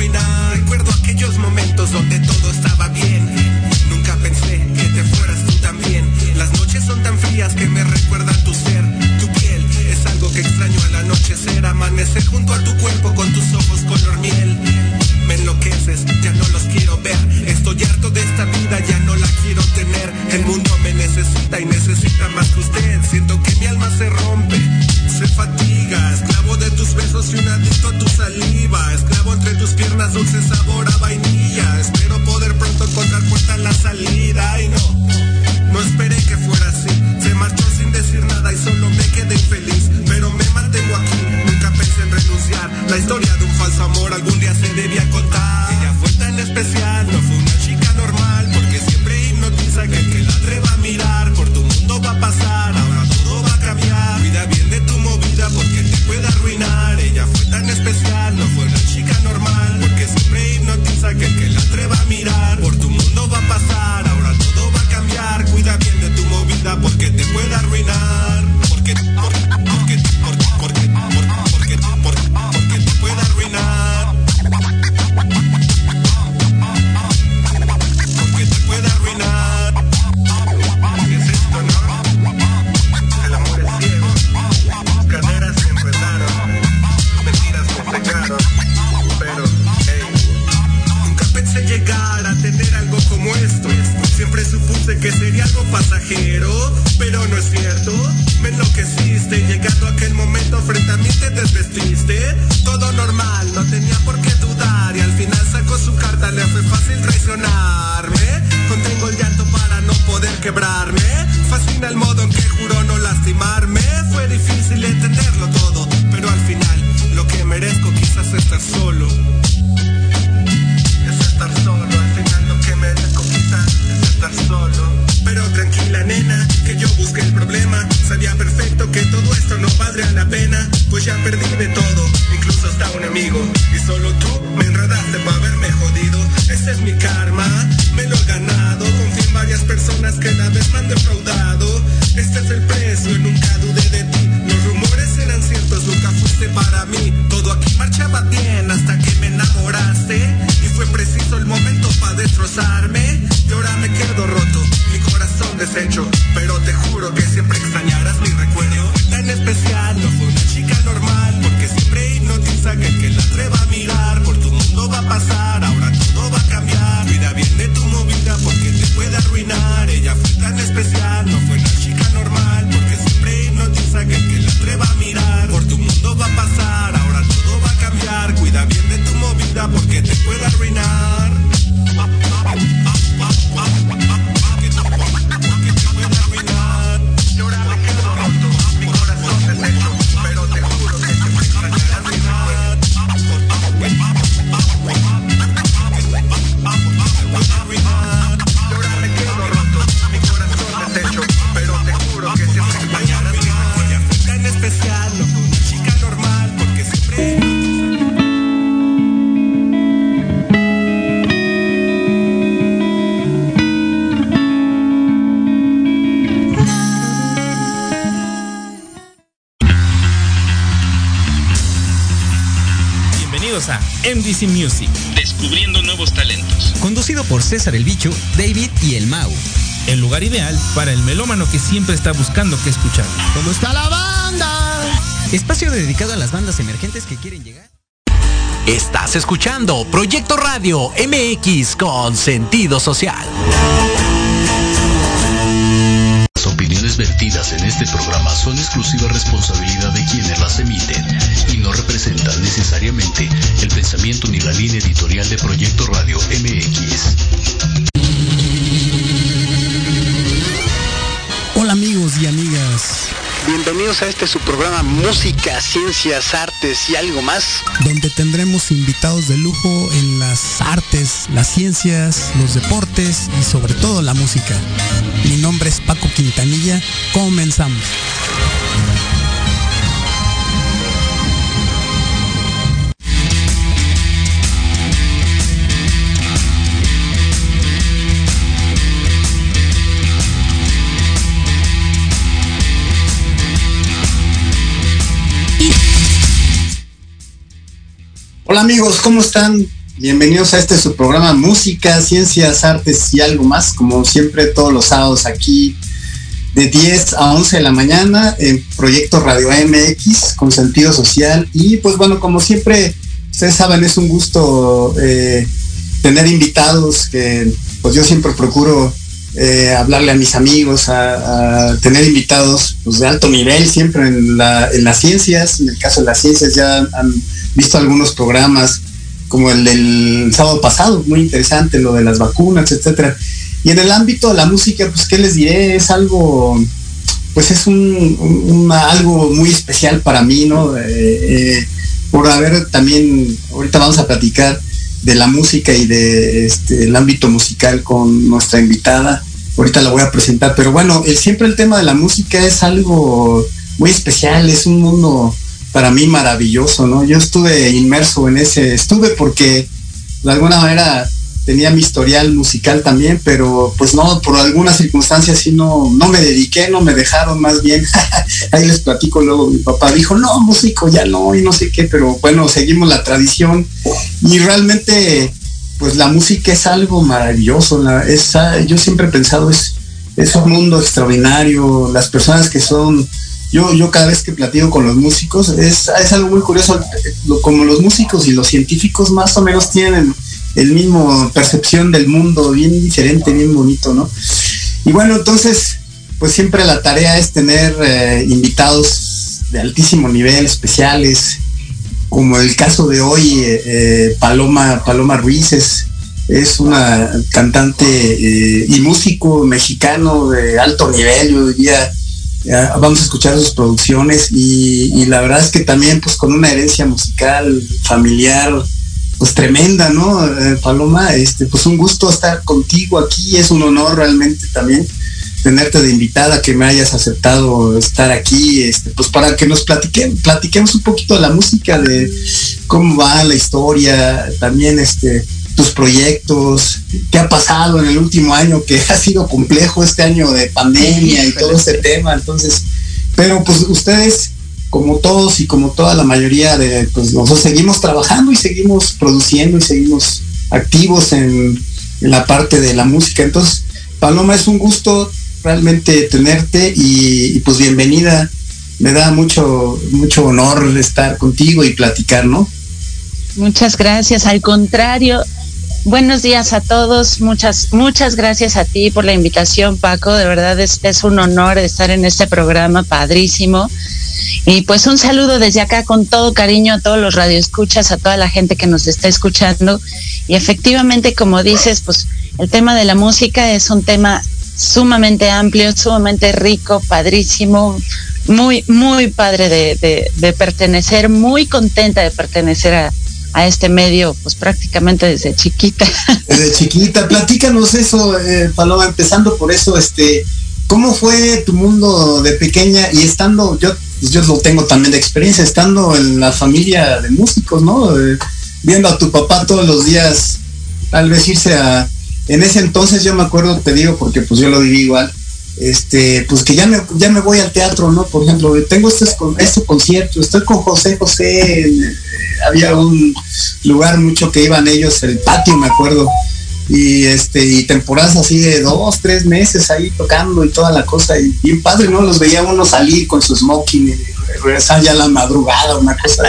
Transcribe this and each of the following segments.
Recuerdo aquellos momentos donde todo estaba bien. Nunca pensé que te fueras tú también. Las noches son tan frías que me recuerda tu ser. Tu piel es algo que extraño al anochecer. Amanecer junto a tu cuerpo con lastimar DC Music. Descubriendo nuevos talentos. Conducido por César el Bicho, David y el Mau. El lugar ideal para el melómano que siempre está buscando qué escuchar. ¿Cómo está la banda? Espacio dedicado a las bandas emergentes que quieren llegar. Estás escuchando Proyecto Radio MX con sentido social opiniones vertidas en este programa son exclusiva responsabilidad de quienes las emiten y no representan necesariamente el pensamiento ni la línea editorial de Proyecto Radio MX. Hola amigos y amigas. Bienvenidos a este su programa Música, Ciencias, Artes y algo más. Donde tendremos invitados de lujo en las artes, las ciencias, los deportes y sobre todo la música. Mi nombre es Paco Quintanilla. Comenzamos. Hola amigos, ¿cómo están? Bienvenidos a este su programa Música, Ciencias, Artes y algo más, como siempre todos los sábados aquí de 10 a 11 de la mañana en Proyecto Radio MX con sentido social. Y pues bueno, como siempre, ustedes saben, es un gusto eh, tener invitados que pues yo siempre procuro eh, hablarle a mis amigos, a, tener invitados pues, de alto nivel siempre en, las ciencias, en el caso de las ciencias ya han visto algunos programas como el del sábado pasado, muy interesante, lo de las vacunas, etcétera. Y en el ámbito de la música, pues, ¿qué les diré? Es algo, pues es un, algo muy especial para mí, ¿no? Eh, eh, por haber también, ahorita vamos a platicar de la música y de este, el ámbito musical con nuestra invitada. Ahorita la voy a presentar, pero bueno, siempre el tema de la música es algo muy especial, es un mundo para mí maravilloso, ¿no? Yo estuve inmerso en ese, estuve porque de alguna manera tenía mi historial musical también, pero pues no, por algunas circunstancias sí no, no me dediqué, no me dejaron más bien. Ahí les platico luego, mi papá dijo, no, músico ya no, y no sé qué, pero bueno, seguimos la tradición y realmente pues la música es algo maravilloso, la, yo siempre he pensado, es, es un mundo extraordinario, las personas que son yo, yo cada vez que platico con los músicos, es, algo muy curioso, como los músicos y los científicos más o menos tienen el mismo percepción del mundo, bien diferente, bien bonito, ¿no? Y bueno, entonces, pues siempre la tarea es tener eh, invitados de altísimo nivel, especiales, como el caso de hoy, eh, eh, Paloma, Paloma Ruiz es, es una cantante y músico mexicano de alto nivel, yo diría, vamos a escuchar sus producciones y, la verdad es que también pues con una herencia musical familiar pues tremenda, ¿no? Eh, Paloma, este, pues un gusto estar contigo aquí, es un honor realmente también tenerte de invitada, que me hayas aceptado estar aquí, este, pues para que nos platiquemos, platiquemos un poquito de la música, de cómo va la historia, también este, tus proyectos, qué ha pasado en el último año, que ha sido complejo este año de pandemia y todo este tema. Entonces, pero pues ustedes, como todos y como toda la mayoría de, pues nosotros seguimos trabajando y seguimos produciendo y seguimos activos en, la parte de la música. Entonces, Paloma, es un gusto realmente tenerte y, y, pues bienvenida. Me da mucho, mucho honor estar contigo y platicar, ¿no? Muchas gracias. Al contrario, Buenos días a todos. Muchas, muchas gracias a ti por la invitación, Paco. De verdad es, es, un honor estar en este programa padrísimo. Y pues un saludo desde acá con todo cariño a todos los radioescuchas, a toda la gente que nos está escuchando. Y efectivamente, como dices, pues el tema de la música es un tema sumamente amplio, sumamente rico, padrísimo, muy, muy padre de, pertenecer, muy contenta de pertenecer a, a este medio, pues prácticamente desde chiquita. Desde chiquita, platícanos eso, eh, Paloma, empezando por eso, este, ¿cómo fue tu mundo de pequeña y estando, yo, pues, yo lo tengo también de experiencia, estando en la familia de músicos, ¿no? Eh, viendo a tu papá todos los días, tal vez irse a, en ese entonces yo me acuerdo, te digo, porque pues yo lo viví igual, este, pues que ya me, ya me voy al teatro, ¿no? Por ejemplo, tengo este, este concierto, estoy con José José, eh, había un lugar mucho que iban ellos, el patio, me acuerdo, y este, y temporadas así de dos, tres meses ahí tocando y toda la cosa, y bien padre, ¿no? Los veía uno salir con su smoking y regresar ya a la madrugada, una cosa.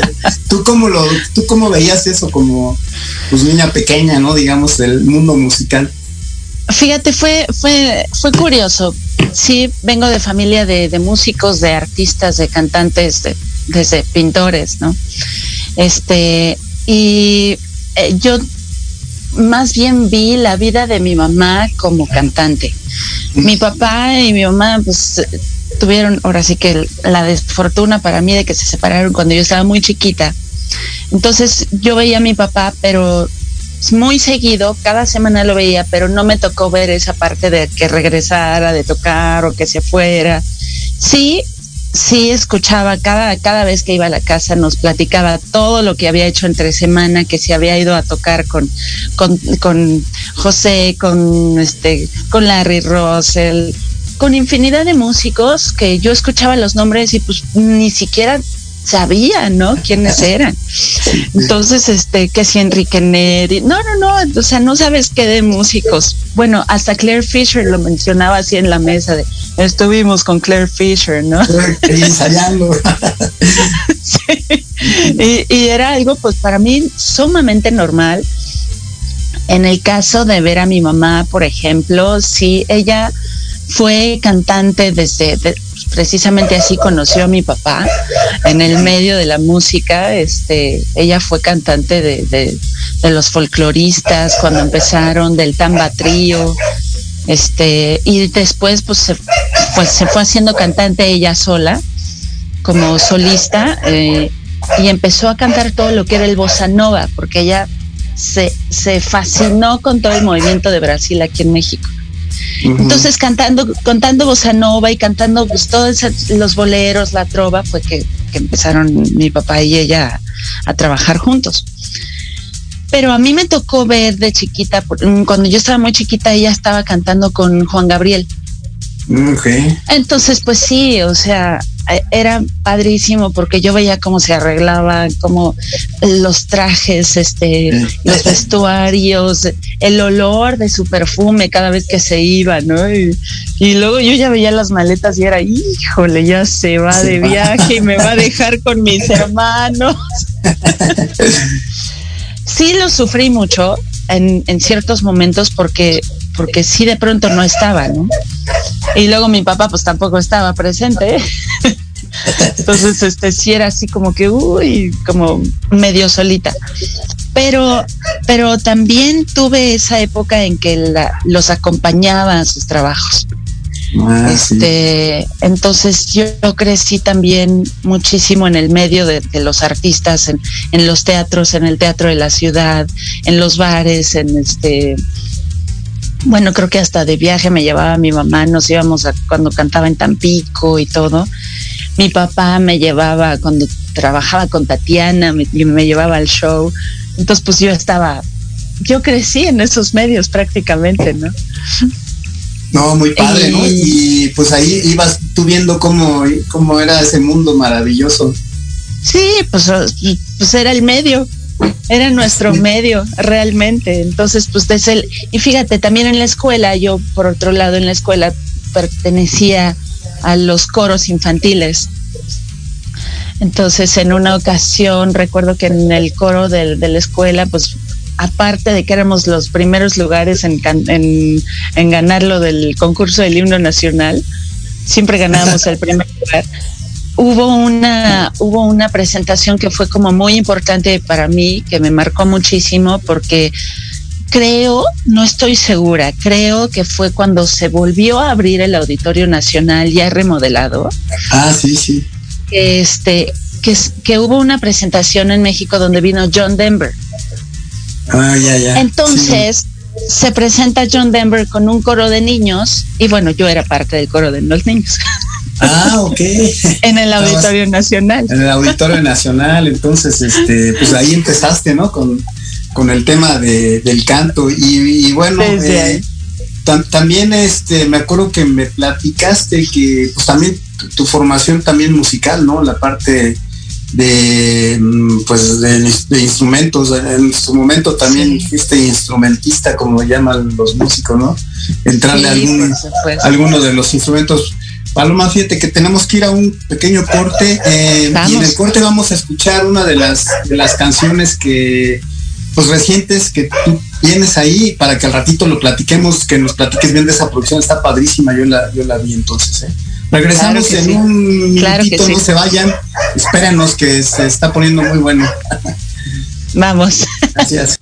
¿Tú cómo lo, tú cómo veías eso como pues niña pequeña, ¿no? Digamos, del mundo musical. Fíjate, fue, fue, fue curioso. Sí, vengo de familia de, músicos, de artistas, de cantantes, de, desde pintores, ¿no? Este, y eh, yo más bien vi la vida de mi mamá como cantante. Mi papá y mi mamá, pues, tuvieron ahora sí que la desfortuna para mí de que se separaron cuando yo estaba muy chiquita. Entonces yo veía a mi papá, pero muy seguido, cada semana lo veía, pero no me tocó ver esa parte de que regresara, de tocar o que se fuera. Sí, sí escuchaba cada, cada vez que iba a la casa, nos platicaba todo lo que había hecho entre semana, que se había ido a tocar con, con, con José, con este, con Larry Russell, con infinidad de músicos que yo escuchaba los nombres y pues ni siquiera sabía, ¿no? Quiénes eran. Entonces, este, que si Enrique Neri, no, no, no, o sea, no sabes qué de músicos. Bueno, hasta Claire Fisher lo mencionaba así en la mesa de, estuvimos con Claire Fisher, ¿no? ensayando. y, y era algo, pues, para mí sumamente normal. En el caso de ver a mi mamá, por ejemplo, sí, ella fue cantante desde, precisamente así conoció a mi papá en el medio de la música. Este, ella fue cantante de, de, los folcloristas cuando empezaron, del tamba trío. Este, y después pues se, pues fue haciendo cantante ella sola, como solista, eh, y empezó a cantar todo lo que era el bossa nova, porque ella se, se fascinó con todo el movimiento de Brasil aquí en México. Entonces cantando, cantando bossa nova y cantando pues, todos los boleros, la trova, fue que, empezaron mi papá y ella a, trabajar juntos. Pero a mí me tocó ver de chiquita, cuando yo estaba muy chiquita, ella estaba cantando con Juan Gabriel. Entonces, pues sí, o sea, eh, era padrísimo porque yo veía cómo se arreglaban, como los trajes, este, los vestuarios, el olor de su perfume cada vez que se iba, ¿no? Y, luego yo ya veía las maletas y era, híjole, ya se va de viaje y me va a dejar con mis hermanos. sí lo sufrí mucho en, en ciertos momentos porque porque sí de pronto no estaba, ¿no? Y luego mi papá pues tampoco estaba presente. Entonces, este sí era así como que, uy, como medio solita. Pero, pero también tuve esa época en que los acompañaba a sus trabajos. Ah, este, entonces yo, crecí también muchísimo en el medio de, los artistas, en, en, los teatros, en el teatro de la ciudad, en los bares, en este, bueno, creo que hasta de viaje me llevaba mi mamá, nos íbamos a, cuando cantaba en Tampico y todo. Mi papá me llevaba cuando trabajaba con Tatiana, me, me llevaba al show. Entonces, pues yo estaba, yo crecí en esos medios prácticamente, ¿no? No, muy padre, ¿no? Y pues ahí ibas tú viendo cómo, cómo era ese mundo maravilloso. Sí, pues, pues era el medio, era nuestro medio realmente. Entonces, pues desde el, y fíjate, también en la escuela, yo por otro lado en la escuela pertenecía a los coros infantiles. Entonces, en una ocasión, recuerdo que en el coro de, la escuela, pues aparte de que éramos los primeros lugares en, en, en ganar lo del concurso del himno nacional, siempre ganábamos el primer lugar hubo una, hubo una presentación que fue como muy importante para mí, que me marcó muchísimo porque creo, no estoy segura, creo que fue cuando se volvió a abrir el Auditorio Nacional ya remodelado. Ah, sí, sí. Este, que, que hubo una presentación en México donde vino John Denver. Ah, ya, ya. Entonces, se presenta John Denver con un coro de niños y bueno, yo era parte del coro de los niños. Ah, ok. en el Auditorio Nacional. En el Auditorio Nacional, entonces, este, pues ahí empezaste, ¿no? Con, con el tema de, del canto y, bueno, eh, también, este, me acuerdo que me platicaste que, pues también tu, formación también musical, ¿no? La parte de mm, pues de, instrumentos en su momento también fuiste instrumentista como llaman los músicos no entrarle a algún, alguno de los instrumentos Paloma, fíjate que tenemos que ir a un pequeño corte eh, y en el corte vamos a escuchar una de las, de las canciones que, pues recientes que tú tienes ahí para que al ratito lo platiquemos, que nos platiques bien de esa producción, está padrísima, yo la, yo la vi entonces. ¿eh? Regresamos en un minutito, no se vayan, espérenos que se está poniendo muy bueno. Vamos. Gracias.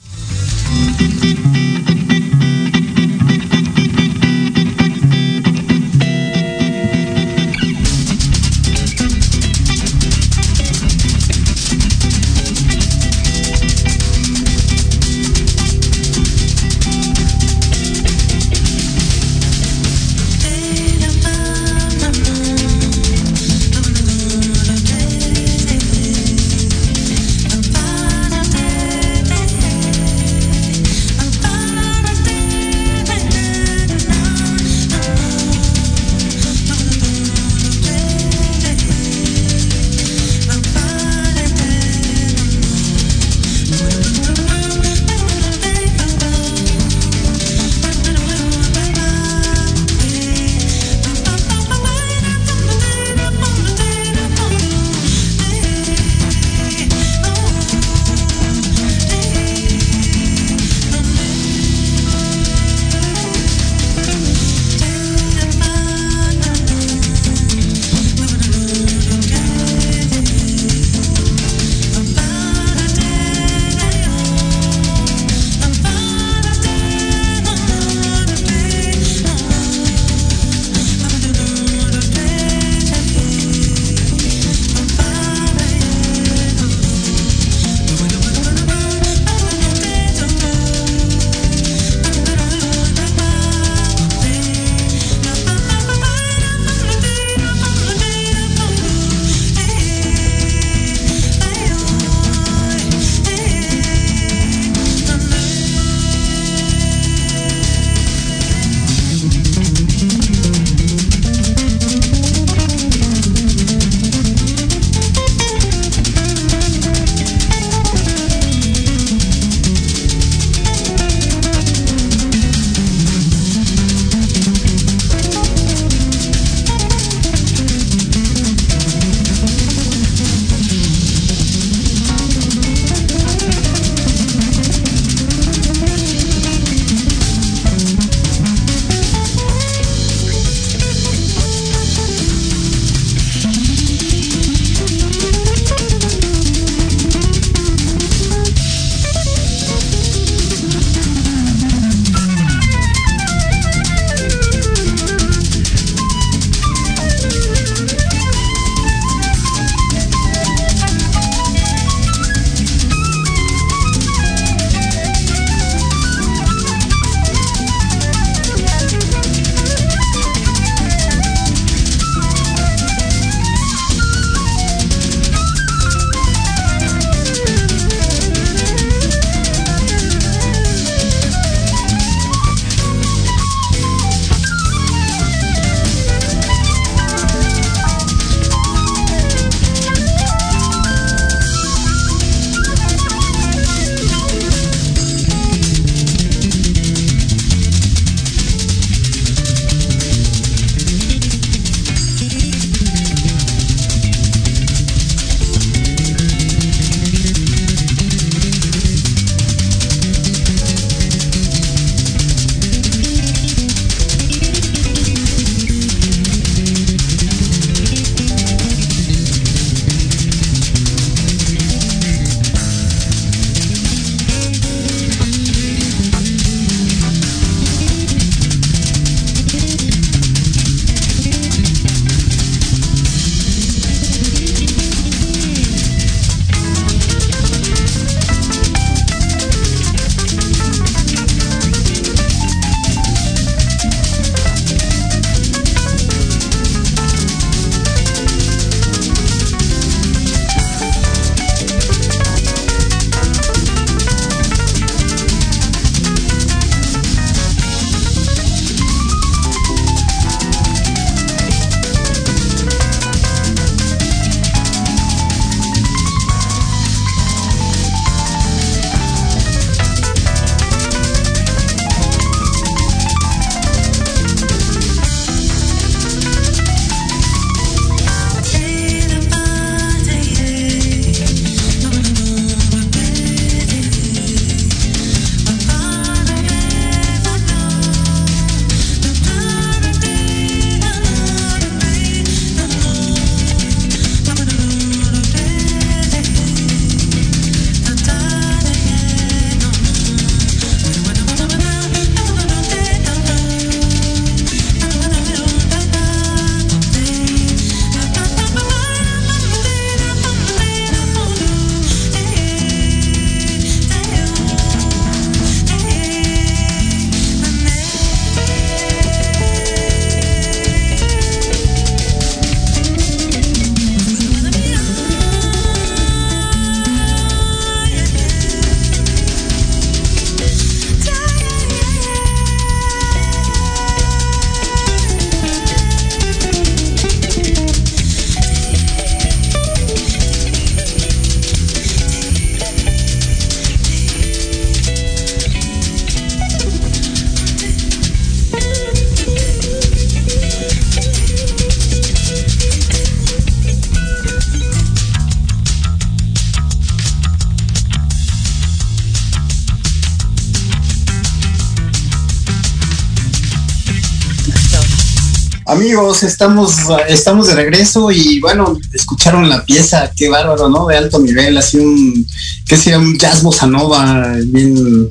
Amigos, estamos, estamos de regreso y bueno, escucharon la pieza, qué bárbaro, ¿no? De alto nivel, así un, que sea un jazz bossa nova, bien,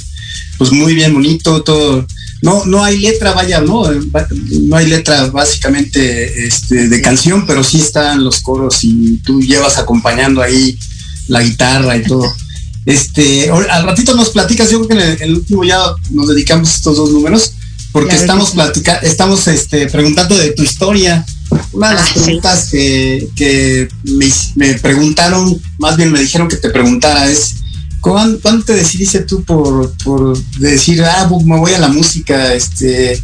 pues muy bien bonito, todo. No, no hay letra, vaya, no, no hay letra básicamente este, de canción, pero sí están los coros y tú llevas acompañando ahí la guitarra y todo. Este, al ratito nos platicas, yo creo que en el, último ya nos dedicamos estos dos números, porque estamos platicando, estamos este, preguntando de tu historia. Una de las ah, preguntas que, me, preguntaron, más bien me dijeron que te preguntara es, ¿cuándo, te decidiste tú por, decir, ah, me voy a la música? Este,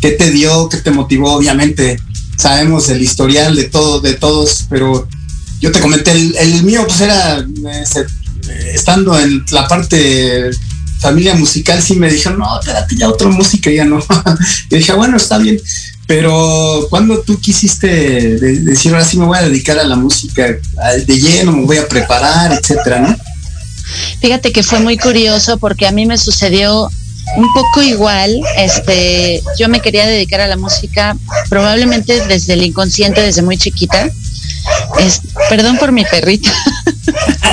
¿Qué te dio? ¿Qué te motivó? Obviamente sabemos el historial de todo, de todos, pero yo te comenté, el, mío pues era, estando en la parte familia musical, sí me dijeron, no, espérate, ya otra música, ya no. y dije, bueno, está bien. Pero cuando tú quisiste decir, ahora sí me voy a dedicar a la música de lleno, me voy a preparar, etcétera, ¿no? Fíjate que fue muy curioso porque a mí me sucedió un poco igual, este, yo me quería dedicar a la música probablemente desde el inconsciente, desde muy chiquita. Es, perdón por mi perrita.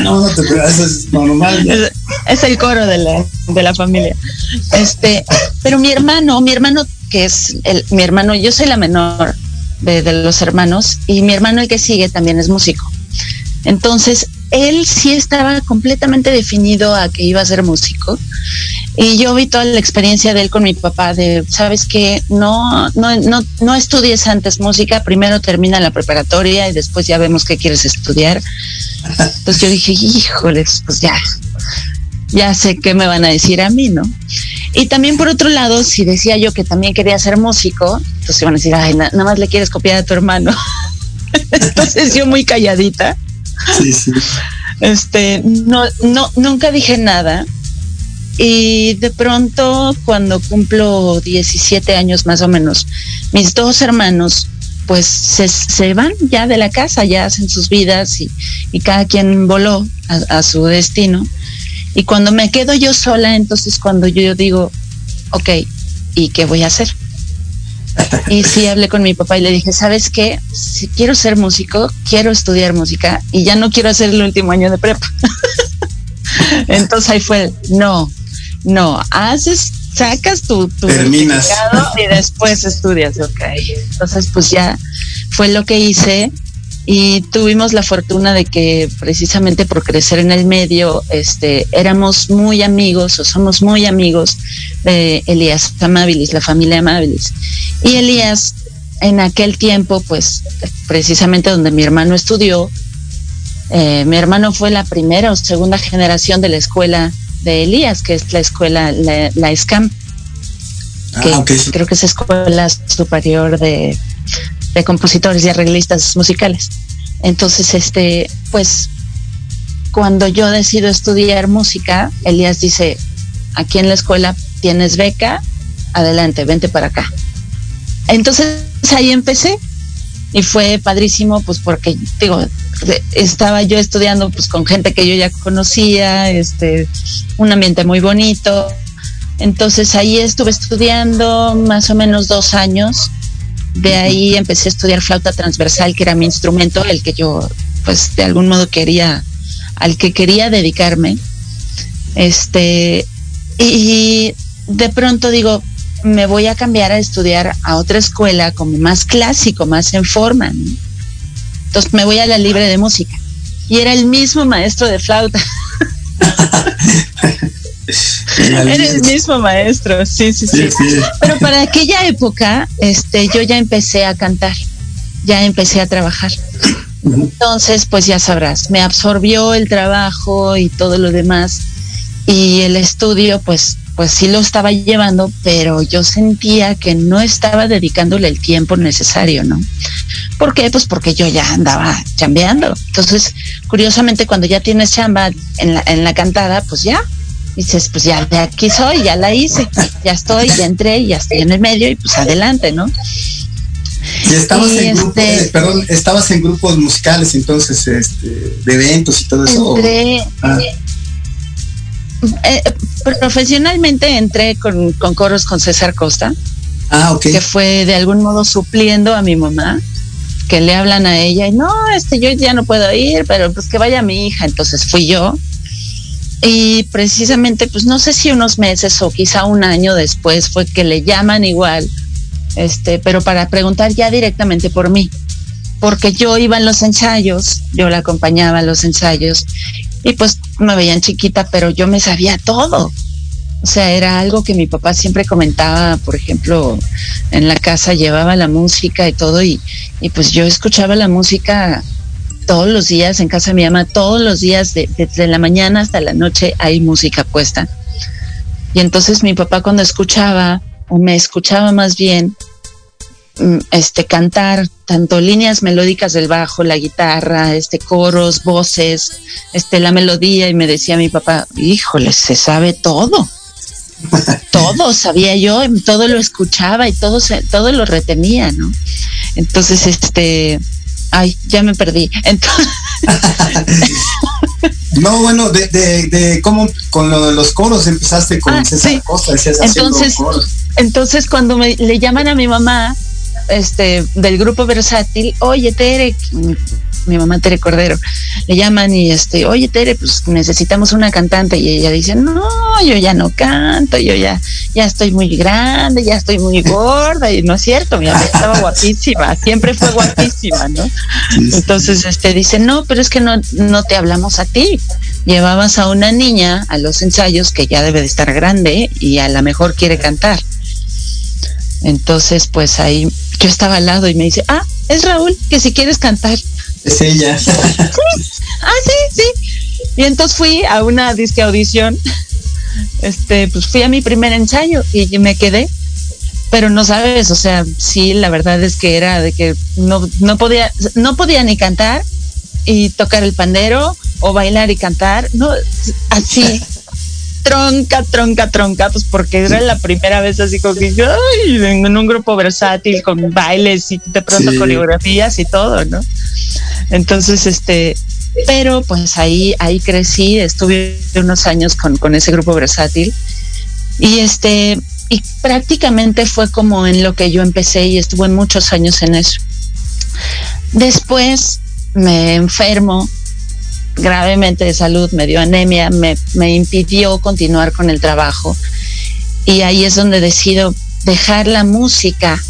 No, no te es normal. Es, el coro de la, de la familia. Este, pero mi hermano, mi hermano que es el, mi hermano, yo soy la menor de, de los hermanos y mi hermano el que sigue también es músico. Entonces, él sí estaba completamente definido a que iba a ser músico. Y yo vi toda la experiencia de él con mi papá de, sabes que no, no, no, no estudies antes música, primero termina la preparatoria y después ya vemos qué quieres estudiar. Entonces yo dije, híjoles, pues ya, ya sé qué me van a decir a mí, ¿no? Y también por otro lado, si decía yo que también quería ser músico, entonces iban a decir, ay, nada más le quieres copiar a tu hermano. entonces yo muy calladita Sí, sí. Este, no, no, nunca dije nada. Y de pronto, cuando cumplo 17 años más o menos, mis dos hermanos pues se, van ya de la casa, ya hacen sus vidas y, cada quien voló a, su destino. Y cuando me quedo yo sola, entonces cuando yo digo, ok, ¿y qué voy a hacer? Y sí hablé con mi papá y le dije, ¿sabes qué? Si quiero ser músico, quiero estudiar música y ya no quiero hacer el último año de prepa. Entonces ahí fue, no, no, haces, sacas tu, tu Terminas. y después estudias, ok. Entonces pues ya fue lo que hice y tuvimos la fortuna de que precisamente por crecer en el medio, este, éramos muy amigos o somos muy amigos de Elías Amabilis, la familia Amabilis. Y Elías, en aquel tiempo, pues precisamente donde mi hermano estudió, eh, mi hermano fue la primera o segunda generación de la escuela de Elías, que es la escuela, la, la SCAM, ah, que creo que es Escuela Superior de de compositores y arreglistas musicales. Entonces, este, pues, cuando yo decido estudiar música, Elías dice, aquí en la escuela tienes beca, adelante, vente para acá. Entonces ahí empecé y fue padrísimo, pues porque digo, estaba yo estudiando pues con gente que yo ya conocía, este, un ambiente muy bonito. Entonces ahí estuve estudiando más o menos dos años de ahí empecé a estudiar flauta transversal, que era mi instrumento, el que yo, pues, de algún modo quería, al que quería dedicarme. Este, y de pronto digo, me voy a cambiar a estudiar a otra escuela como más clásico, más en forma. Entonces me voy a la libre de música. Y era el mismo maestro de flauta. Eres el mismo maestro, sí, sí, sí, Pero para aquella época, este, yo ya empecé a cantar, ya empecé a trabajar. Entonces, pues ya sabrás, me absorbió el trabajo y todo lo demás. Y el estudio, pues, pues sí lo estaba llevando, pero yo sentía que no estaba dedicándole el tiempo necesario, ¿no? ¿Por qué? Pues porque yo ya andaba chambeando. Entonces, curiosamente, cuando ya tienes chamba en la, en la cantada, pues ya, dices, pues ya de aquí soy, ya la hice, ya estoy, ya entré, ya estoy en el medio y pues adelante, ¿no? Y estabas en grupos, este eh, perdón, estabas en grupos musicales entonces, este, de eventos y todo eso. Entré, ah. Eh, profesionalmente entré con, con, coros con César Costa. Ah, que fue de algún modo supliendo a mi mamá, que le hablan a ella y no, este, yo ya no puedo ir, pero pues que vaya mi hija. Entonces fui yo. Y precisamente, pues no sé si unos meses o quizá un año después fue que le llaman igual, este, pero para preguntar ya directamente por mí porque yo iba en los ensayos, yo la acompañaba en los ensayos y pues me veían chiquita, pero yo me sabía todo. O sea, era algo que mi papá siempre comentaba, por ejemplo, en la casa llevaba la música y todo y, y pues yo escuchaba la música todos los días en casa de mi mamá, todos los días, desde la mañana hasta la noche hay música puesta. Y entonces mi papá cuando escuchaba, o me escuchaba más bien, este cantar tanto líneas melódicas del bajo, la guitarra, este coros, voces, este la melodía y me decía mi papá, "Híjole, se sabe todo." todo sabía yo, todo lo escuchaba y todo se, todo lo retenía, ¿no? Entonces, este, ay, ya me perdí. Entonces, no, bueno, de, de, cómo con lo de los coros empezaste con ah, César Costa, entonces, entonces cuando me, le llaman a mi mamá este, del grupo versátil, oye Tere, mi mamá Tere Cordero, le llaman y este, oye Tere, pues necesitamos una cantante y ella dice, no, yo ya no canto, yo ya, ya estoy muy grande, ya estoy muy gorda y no es cierto, mi mamá estaba guapísima, siempre fue guapísima, ¿no? Entonces, este, dice, no, pero es que no, no te hablamos a ti, llevabas a una niña a los ensayos que ya debe de estar grande y a lo mejor quiere cantar. Entonces, pues ahí yo estaba al lado y me dice, ah, es Raúl, que si quieres cantar. Es ella. sí. Ah, sí, sí. Y entonces fui a una disque audición. Este, pues fui a mi primer ensayo y me quedé. Pero no sabes, o sea, sí, la verdad es que era de que no, no podía, no podía ni cantar y tocar el pandero o bailar y cantar, no, así tronca, tronca, tronca, pues porque era la primera vez así como que ay, en un grupo versátil con bailes y de pronto coreografías y todo, ¿no? Entonces, este, pero pues ahí, ahí crecí, estuve unos años con, con ese grupo versátil y este, y prácticamente fue como en lo que yo empecé y estuve muchos años en eso. Después me enfermo gravemente de salud, me dio anemia, me, me impidió continuar con el trabajo. Y ahí es donde decido dejar la música,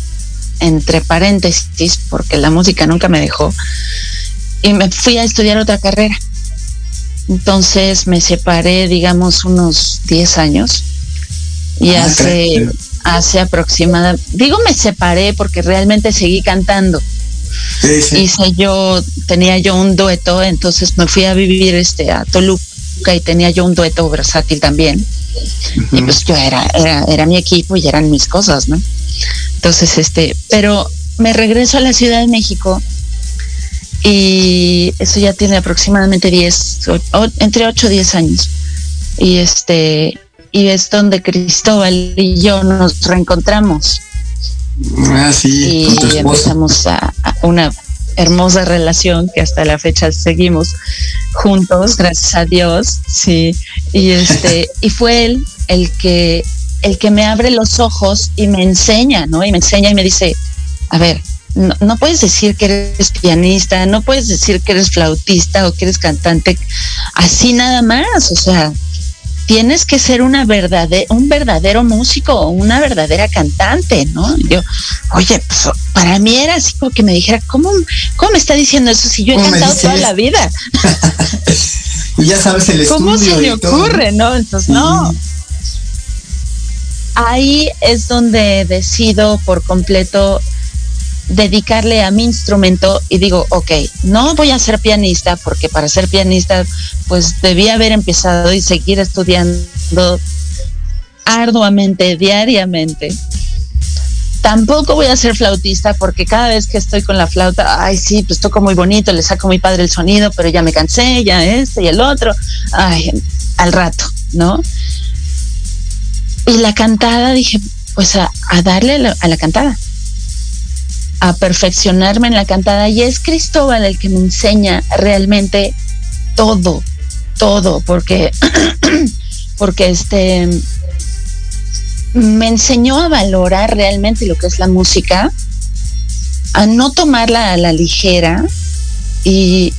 entre paréntesis, porque la música nunca me dejó, y me fui a estudiar otra carrera. Entonces me separé, digamos, unos 10 años y ah, hace, hace aproximadamente, digo me separé porque realmente seguí cantando Hice yo, tenía yo un dueto, entonces me fui a vivir este a Toluca y tenía yo un dueto versátil también. Y pues yo era, era, era mi equipo y eran mis cosas, ¿no? Entonces, este, pero me regreso a la Ciudad de México y eso ya tiene aproximadamente 10, entre 8 o 10 años. Y este, y es donde Cristóbal y yo nos reencontramos. Ah, sí, y empezamos a, una hermosa relación que hasta la fecha seguimos juntos, gracias a Dios, sí. Y este, y fue él el que el que me abre los ojos y me enseña, ¿no? Y me enseña y me dice, a ver, no, no, puedes decir que eres pianista, no puedes decir que eres flautista o que eres cantante así nada más, o sea, tienes que ser una verdadera, un verdadero músico o una verdadera cantante, ¿no? Yo, oye, pues para mí era así como que me dijera, ¿cómo, cómo me está diciendo eso si yo he cantado toda la vida? y ya sabes el estudio. ¿Cómo se le ocurre, no? Entonces, no. Ahí es donde decido por completo dedicarle a mi instrumento y digo, ok, no voy a ser pianista porque para ser pianista pues debía haber empezado y seguir estudiando arduamente, diariamente. Tampoco voy a ser flautista porque cada vez que estoy con la flauta, ay, sí, pues toco muy bonito, le saco mi padre el sonido, pero ya me cansé, ya este y el otro, ay, al rato, ¿no? Y la cantada, dije, pues a, darle a la cantada a perfeccionarme en la cantada y es Cristóbal el que me enseña realmente todo, todo, porque, porque este, me enseñó a valorar realmente lo que es la música, a no tomarla a la ligera y,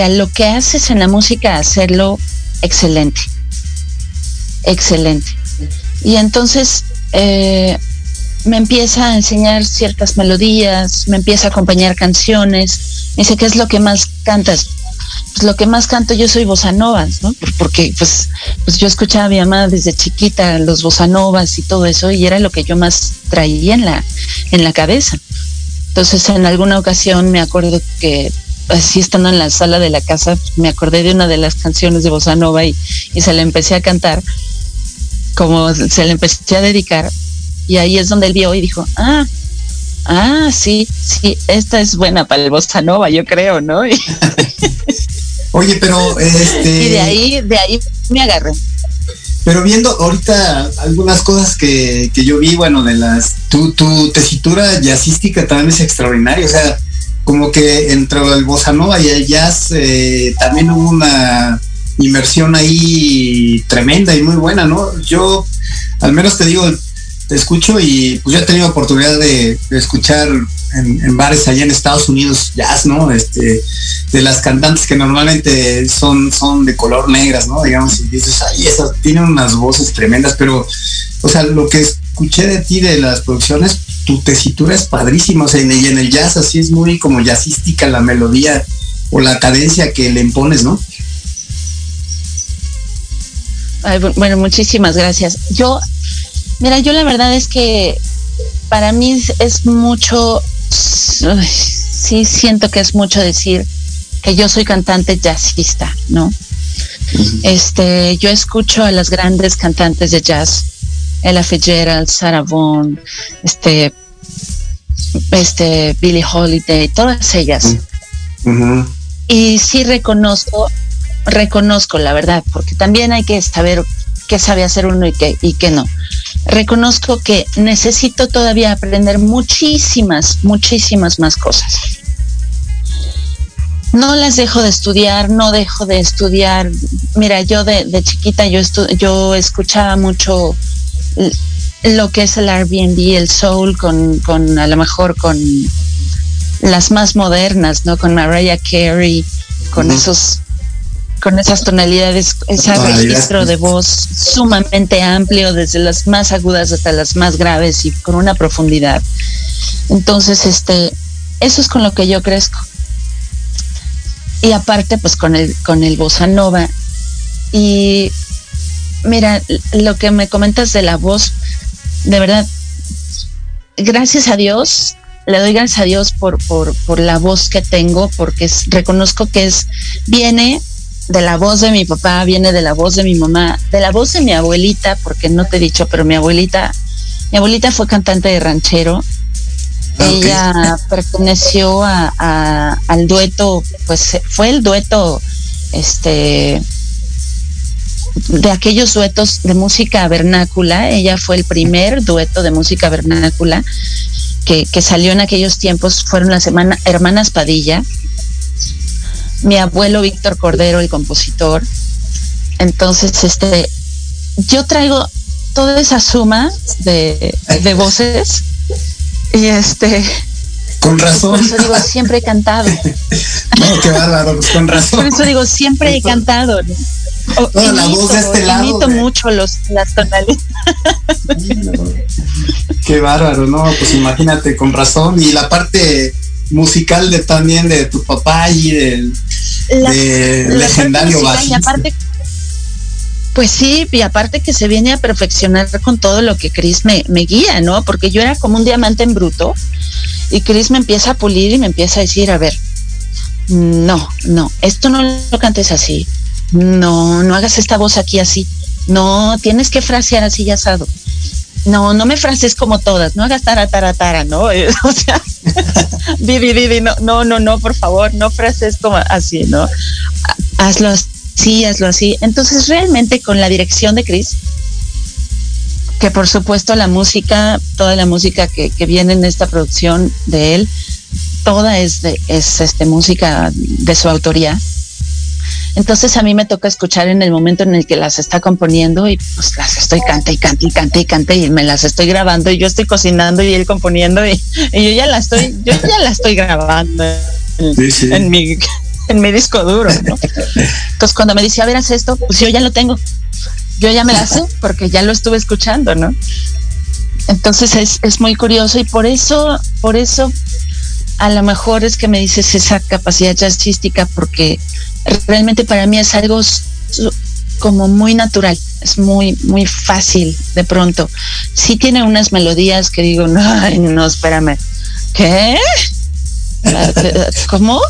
a lo que haces en la música hacerlo excelente. Excelente. Y entonces eh, me empieza a enseñar ciertas melodías, me empieza a acompañar canciones, me dice, ¿qué es lo que más cantas? Pues lo que más canto yo soy bossa novas, ¿no? Porque pues, pues yo escuchaba a mi mamá desde chiquita los bossa novas y todo eso y era lo que yo más traía en la, en la cabeza. Entonces en alguna ocasión me acuerdo que así estando en la sala de la casa, me acordé de una de las canciones de Bossa Nova y, y se la empecé a cantar, como se la empecé a dedicar y ahí es donde él vio y dijo, ah, ah, sí, sí, esta es buena para el bossa nova, yo creo, ¿no? Oye, pero este... Y de ahí, de ahí me agarré. Pero viendo ahorita algunas cosas que, que yo vi, bueno, de las... Tu, tu tesitura jazzística también es extraordinaria, o sea, como que entre el bossa nova y el jazz eh, también hubo una inversión ahí tremenda y muy buena, ¿no? Yo, al menos te digo, escucho y pues yo he tenido oportunidad de, escuchar en, bares allá en Estados Unidos jazz, ¿no? Este, de las cantantes que normalmente son, son de color negras, ¿no? Digamos, y dices, ay, esas tienen unas voces tremendas, pero, o sea, lo que escuché de ti de las producciones, tu tesitura es padrísima, o sea, y en el jazz así es muy como jazzística la melodía o la cadencia que le impones, ¿no? bueno, muchísimas gracias. Yo Mira, yo la verdad es que para mí es mucho, sí siento que es mucho decir que yo soy cantante jazzista, ¿no? Este, yo escucho a las grandes cantantes de jazz, Ella Fitzgerald, Sarah Vaughan, este, este, Billie Holiday, todas ellas. Y sí reconozco, reconozco la verdad, porque también hay que saber qué sabe hacer uno y qué, y qué no reconozco que necesito todavía aprender muchísimas, muchísimas más cosas. No las dejo de estudiar, no dejo de estudiar. Mira, yo de, chiquita yo, yo escuchaba mucho lo que es el Airbnb, el soul, con, con a lo mejor con las más modernas, ¿no? Con Mariah Carey, con esos con esas tonalidades, ese registro de voz sumamente amplio, desde las más agudas hasta las más graves y con una profundidad. Entonces, este, eso es con lo que yo crezco. Y aparte, pues con el, con el bossa nova. Y mira, lo que me comentas de la voz, de verdad, gracias a Dios, le doy gracias a Dios por, por, por la voz que tengo, porque reconozco que es, viene de la voz de mi papá, viene de la voz de mi mamá, de la voz de mi abuelita, porque no te he dicho, pero mi abuelita, mi abuelita fue cantante de ranchero. Ah, Ella perteneció a, al dueto, pues fue el dueto, este, de aquellos duetos de música vernácula. Ella fue el primer dueto de música vernácula que, que salió en aquellos tiempos. Fueron las hermanas Padilla mi abuelo Víctor Cordero, el compositor. Entonces, este, yo traigo toda esa suma de, voces y este con razón. Por eso digo, siempre he cantado. no, qué bárbaro, pues con razón. Por eso digo, siempre he cantado. la voz de este lado. Imito mucho los, las tonalidades. qué bárbaro, no, pues imagínate, con razón. Y la parte musical de también de tu papá y del legendario y aparte, pues sí, y aparte que se viene a perfeccionar con todo lo que Chris me, me guía, ¿no? Porque yo era como un diamante en bruto y Chris me empieza a pulir y me empieza a decir, a ver, no, no, esto no lo cantes así, no, no hagas esta voz aquí así, no, tienes que frasear así ya asado no, no me frases como todas, no hagas tara, tara, tara, ¿no? o sea, Vivi, Vivi, no, no, no, no, por favor, no frases como así, ¿no? Hazlo así, hazlo así. Entonces, realmente con la dirección de Chris, que por supuesto la música, toda la música que, que viene en esta producción de él, toda es de, es este música de su autoría. Entonces a mí me toca escuchar en el momento en el que las está componiendo y pues las estoy cante y cante y cante y cante y me las estoy grabando y yo estoy cocinando y él componiendo y, yo ya la estoy, yo ya la estoy grabando en, mi en mi disco duro, ¿no? Entonces cuando me dice, a ver, haz esto, pues yo ya lo tengo. Yo ya me la sé porque ya lo estuve escuchando, ¿no? Entonces es, es muy curioso y por eso, por eso a lo mejor es que me dices esa capacidad jazzística porque realmente para mí es algo como muy natural, es muy, muy fácil de pronto. Sí tiene unas melodías que digo, no, no, espérame, ¿qué? ¿Cómo?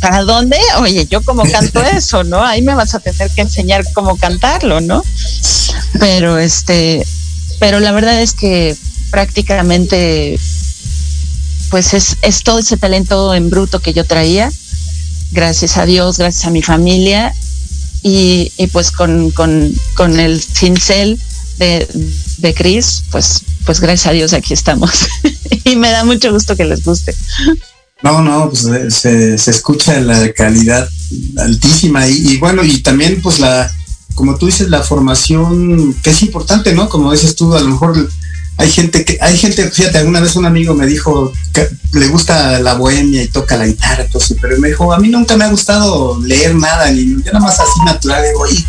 ¿Para dónde? Oye, yo como canto eso, ¿no? Ahí me vas a tener que enseñar cómo cantarlo, ¿no? Pero este, pero la verdad es que prácticamente pues es, es todo ese talento en bruto que yo traía, gracias a Dios, gracias a mi familia y, pues con, con, el cincel de, de Chris, pues, pues gracias a Dios aquí estamos. y me da mucho gusto que les guste. No, no, pues eh, se, se escucha la calidad altísima y, y, bueno, y también pues la, como tú dices, la formación que es importante, ¿no? Como dices tú, a lo mejor hay gente que, hay gente, fíjate, alguna vez un amigo me dijo que le gusta la bohemia y toca la guitarra, entonces, pero me dijo, a mí nunca me ha gustado leer nada, ni nada más así natural, digo, y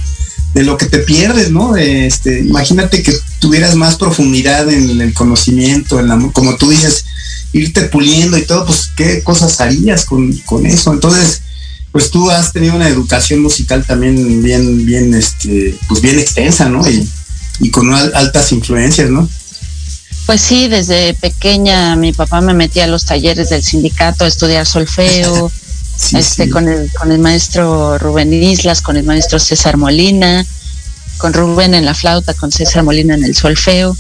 de lo que te pierdes, ¿no? este, imagínate que tuvieras más profundidad en el conocimiento, en la, como tú dices, irte puliendo y todo, pues qué cosas harías con, con eso. Entonces, pues tú has tenido una educación musical también bien, bien, este, pues bien extensa, ¿no? Y, y con altas influencias, ¿no? Pues sí, desde pequeña mi papá me metía a los talleres del sindicato a estudiar solfeo, este con el con el maestro Rubén Islas, con el maestro César Molina, con Rubén en la flauta, con César Molina en el solfeo.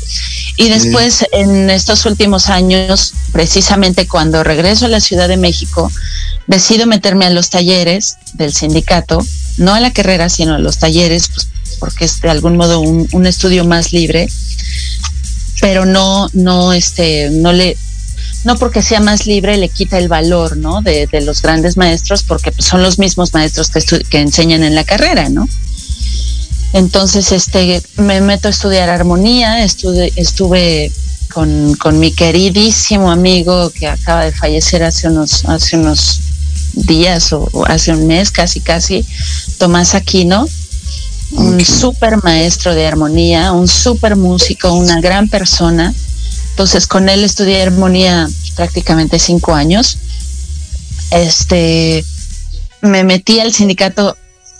Y después en estos últimos años, precisamente cuando regreso a la Ciudad de México, decido meterme a los talleres del sindicato, no a la carrera, sino a los talleres, pues, porque es de algún modo un, un estudio más libre pero no, no, este, no le, no porque sea más libre le quita el valor, ¿no? De, los grandes maestros, porque pues, son los mismos maestros que, que enseñan en la carrera, ¿no? Entonces, este, me meto a estudiar armonía, estuve, estuve con, con, mi queridísimo amigo que acaba de fallecer hace unos, hace unos días o hace un mes, casi, casi, Tomás Aquino, un súper maestro de armonía, un súper músico, una gran persona. Entonces con él estudié armonía prácticamente cinco años. Este, me metí al sindicato,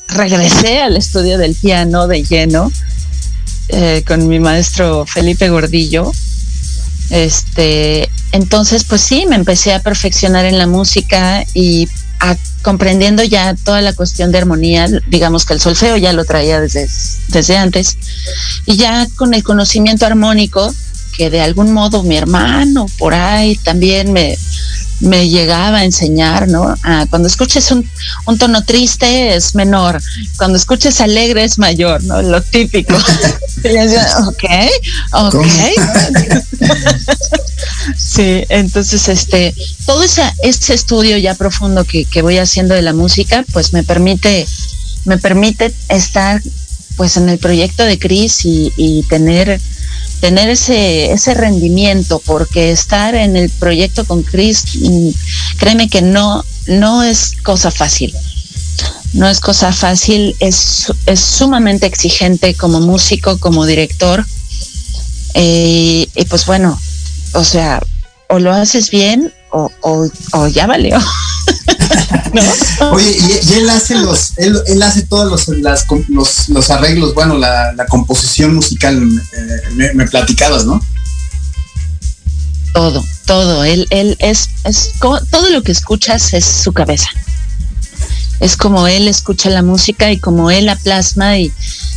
regresé al estudio del piano de lleno eh, con mi maestro Felipe Gordillo. Este, entonces, pues sí, me empecé a perfeccionar en la música y comprendiendo ya toda la cuestión de armonía, digamos que el solfeo ya lo traía desde, desde antes, y ya con el conocimiento armónico, que de algún modo mi hermano por ahí también me, me llegaba a enseñar, ¿no? Ah, cuando escuches un, un, tono triste es menor, cuando escuches alegre es mayor, ¿no? Lo típico. ok, ok. sí, entonces este, todo ese, ese estudio ya profundo que, que voy haciendo de la música, pues me permite, me permite estar pues en el proyecto de Cris y, y tener tener ese, ese rendimiento, porque estar en el proyecto con Chris, mm, créeme que no, no es cosa fácil. No es cosa fácil, es, es sumamente exigente como músico, como director. Eh, y pues bueno, o sea, o lo haces bien o, o, ya valió. Oye, y, él hace los, él, hace todos los, los, arreglos, bueno, la, composición musical, eh, me, platicabas, ¿no? Todo, todo. Él, él es, es, todo lo que escuchas es su cabeza. Es como él escucha la música y como él la plasma y,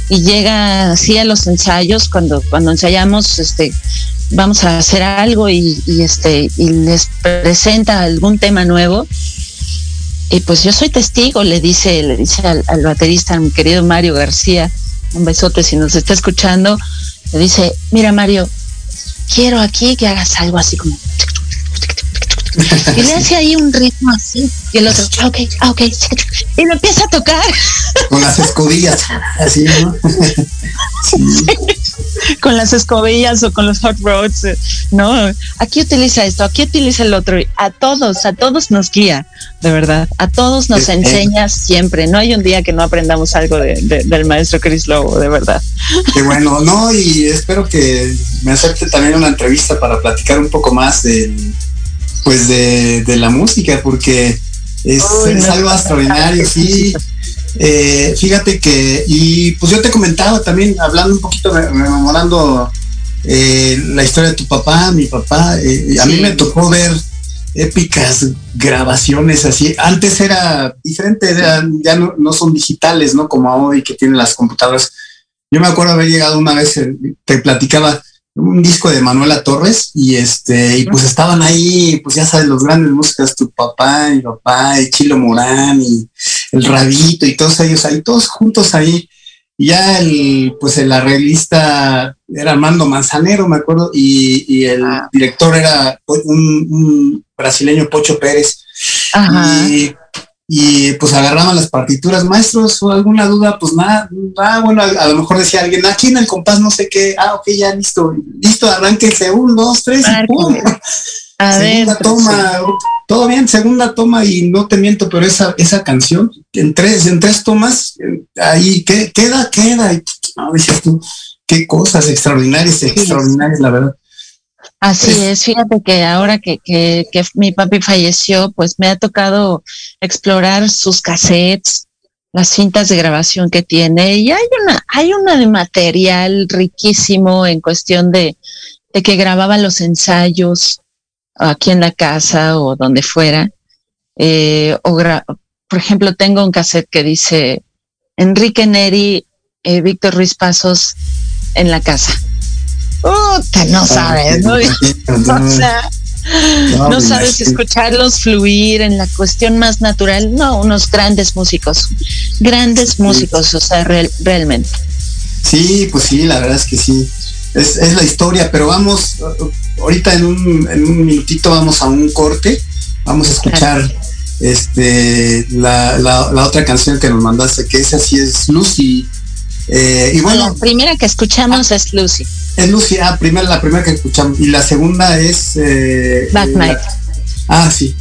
y llega así a los ensayos cuando, cuando ensayamos, este, vamos a hacer algo y, este y les presenta algún tema nuevo y pues yo soy testigo le dice le dice al, baterista mi querido Mario García un besote si nos está escuchando le dice mira Mario quiero aquí que hagas algo así como Y le hace ahí un ritmo así. Y el otro, ah, ok, ah, ok. Y lo empieza a tocar. Con las escobillas, así, ¿no? Con las escobillas o con los hot rods, eh, ¿no? Aquí utiliza esto, aquí utiliza el otro. A todos, a todos nos guía, de verdad. A todos nos enseña siempre. No hay un día que no aprendamos algo del maestro Chris Lobo, de verdad. Qué bueno, no, y espero que me acepte también una entrevista para platicar un poco más de, pues de, la música, porque es, algo extraordinario, sí. Eh, fíjate que, y pues yo te comentaba también, hablando un poquito, rememorando eh, la historia de tu papá, mi papá, eh, a mí me tocó ver épicas grabaciones así. Antes era diferente, ya no, no, son digitales, ¿no? Como hoy que tienen las computadoras. Yo me acuerdo haber llegado una vez, te platicaba, un disco de Manuela Torres y este y pues estaban ahí pues ya sabes los grandes músicos tu papá y papá y Chilo Morán y el Rabito y todos ellos ahí todos juntos ahí. Y ya el pues el arreglista era Armando Manzanero me acuerdo y, el ah. director era un, brasileño Pocho Pérez. Y y pues agarraban las partituras, maestros, o alguna duda, pues nada, ah, bueno, a, lo mejor decía alguien, aquí en el compás no sé qué, ah, ok, ya listo, listo, arránquense, un, dos, tres, y pum. segunda toma, todo bien, segunda toma, y no te miento, pero esa, esa canción, en tres, en tres tomas, ahí que, queda, queda, y no, decías tú, qué cosas extraordinarias, extraordinarias, la verdad. Así es, fíjate que ahora que, que, mi papi falleció, pues me ha tocado explorar sus cassettes, las cintas de grabación que tiene, y hay una, hay una de material riquísimo en cuestión de, de que grababa los ensayos aquí en la casa o donde fuera. Eh, o por ejemplo, tengo un cassette que dice Enrique Neri, eh, Víctor Ruiz Pasos en la casa no sabes, ¿no? no sabes escucharlos fluir en la cuestión más natural. No, unos grandes músicos, grandes músicos, o sea, realmente. Sí, pues sí, la verdad es que sí. Es, la historia, pero vamos, ahorita en un, en un minutito vamos a un corte, vamos a escuchar este la, la, la, otra canción que nos mandaste, que esa sí es Lucy eh, y bueno, la primera que escuchamos es Lucy. Es Lucy, ah, primera, la primera que escuchamos. Y la segunda es... Eh, Back Night. ah, sí,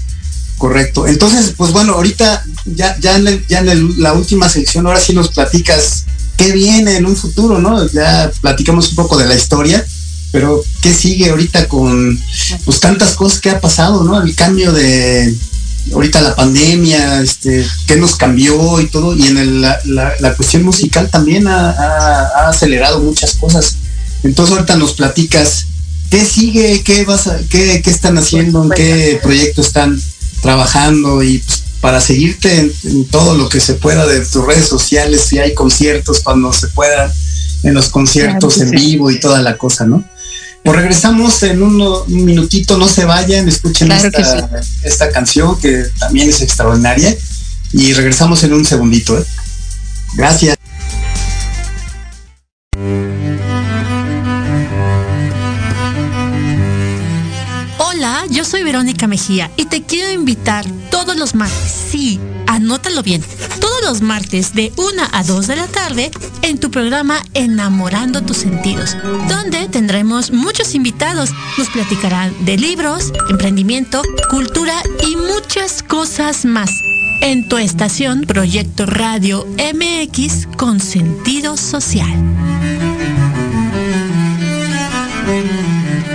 correcto. Entonces, pues bueno, ahorita ya, ya en, ya en la última sección, ahora sí nos platicas qué viene en un futuro, ¿no? Ya platicamos un poco de la historia, pero qué sigue ahorita con pues tantas cosas que ha pasado, ¿no? El cambio de ahorita la pandemia, este, qué nos cambió y todo, y en la, cuestión musical también ha, acelerado muchas cosas. Entonces ahorita nos platicas qué sigue, qué vas a, qué, están haciendo, en qué proyecto están trabajando y pues, para seguirte en, todo lo que se pueda de tus redes sociales, si hay conciertos cuando se puedan, en los conciertos en vivo y toda la cosa, ¿no? Pues regresamos en un, minutito, no se vayan, escuchen esta, canción que también es extraordinaria y regresamos en un segundito. ¿eh? Gracias. Hola, yo soy Verónica Mejía y te quiero invitar todos los martes, sí anótalo bien, todos los martes de 1 a 2 de la tarde en tu programa Enamorando tus sentidos, donde tendremos muchos invitados. Nos platicarán de libros, emprendimiento, cultura y muchas cosas más. En tu estación Proyecto Radio MX con sentido social.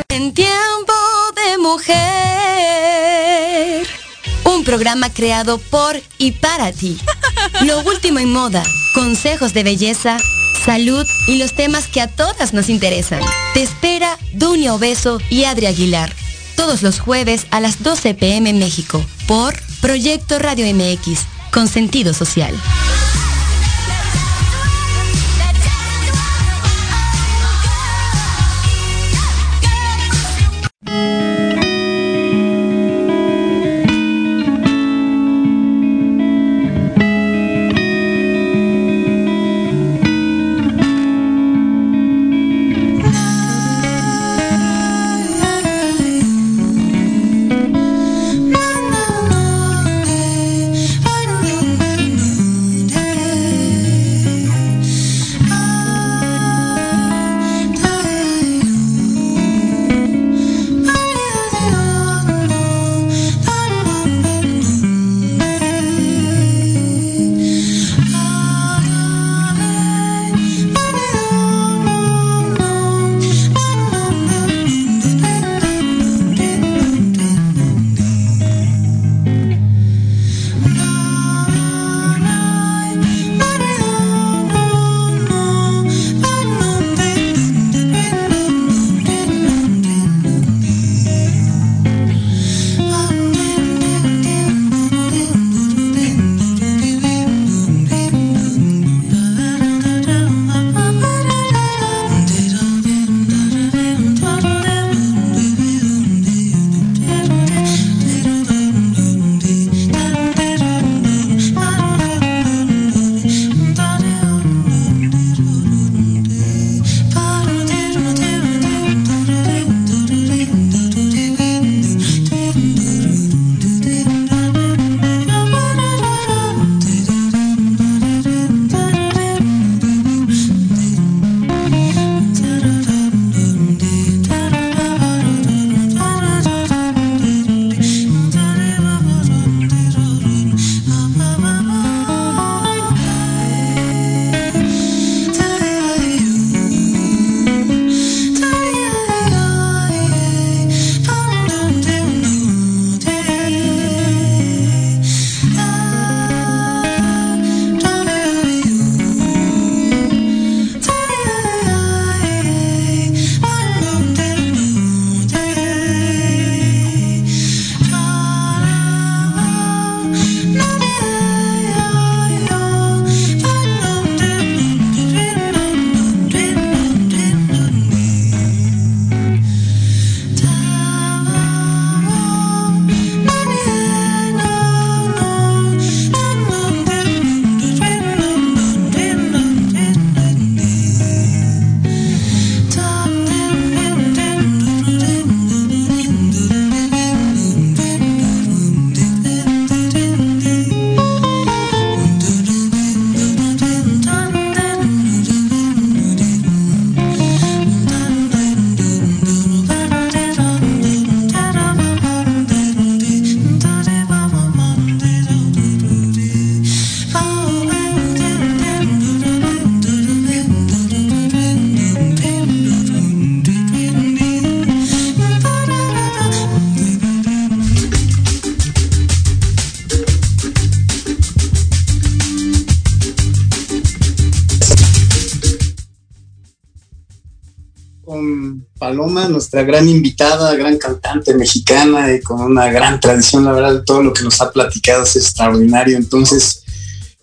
En tiempo de mujer programa creado por y para ti. Lo último en moda, consejos de belleza, salud y los temas que a todas nos interesan. Te espera Dunia Obeso y Adri Aguilar. Todos los jueves a las 12 pm en México por Proyecto Radio MX, con sentido social. Paloma, nuestra gran invitada, gran cantante mexicana y con una gran tradición, la verdad, todo lo que nos ha platicado es extraordinario. Entonces,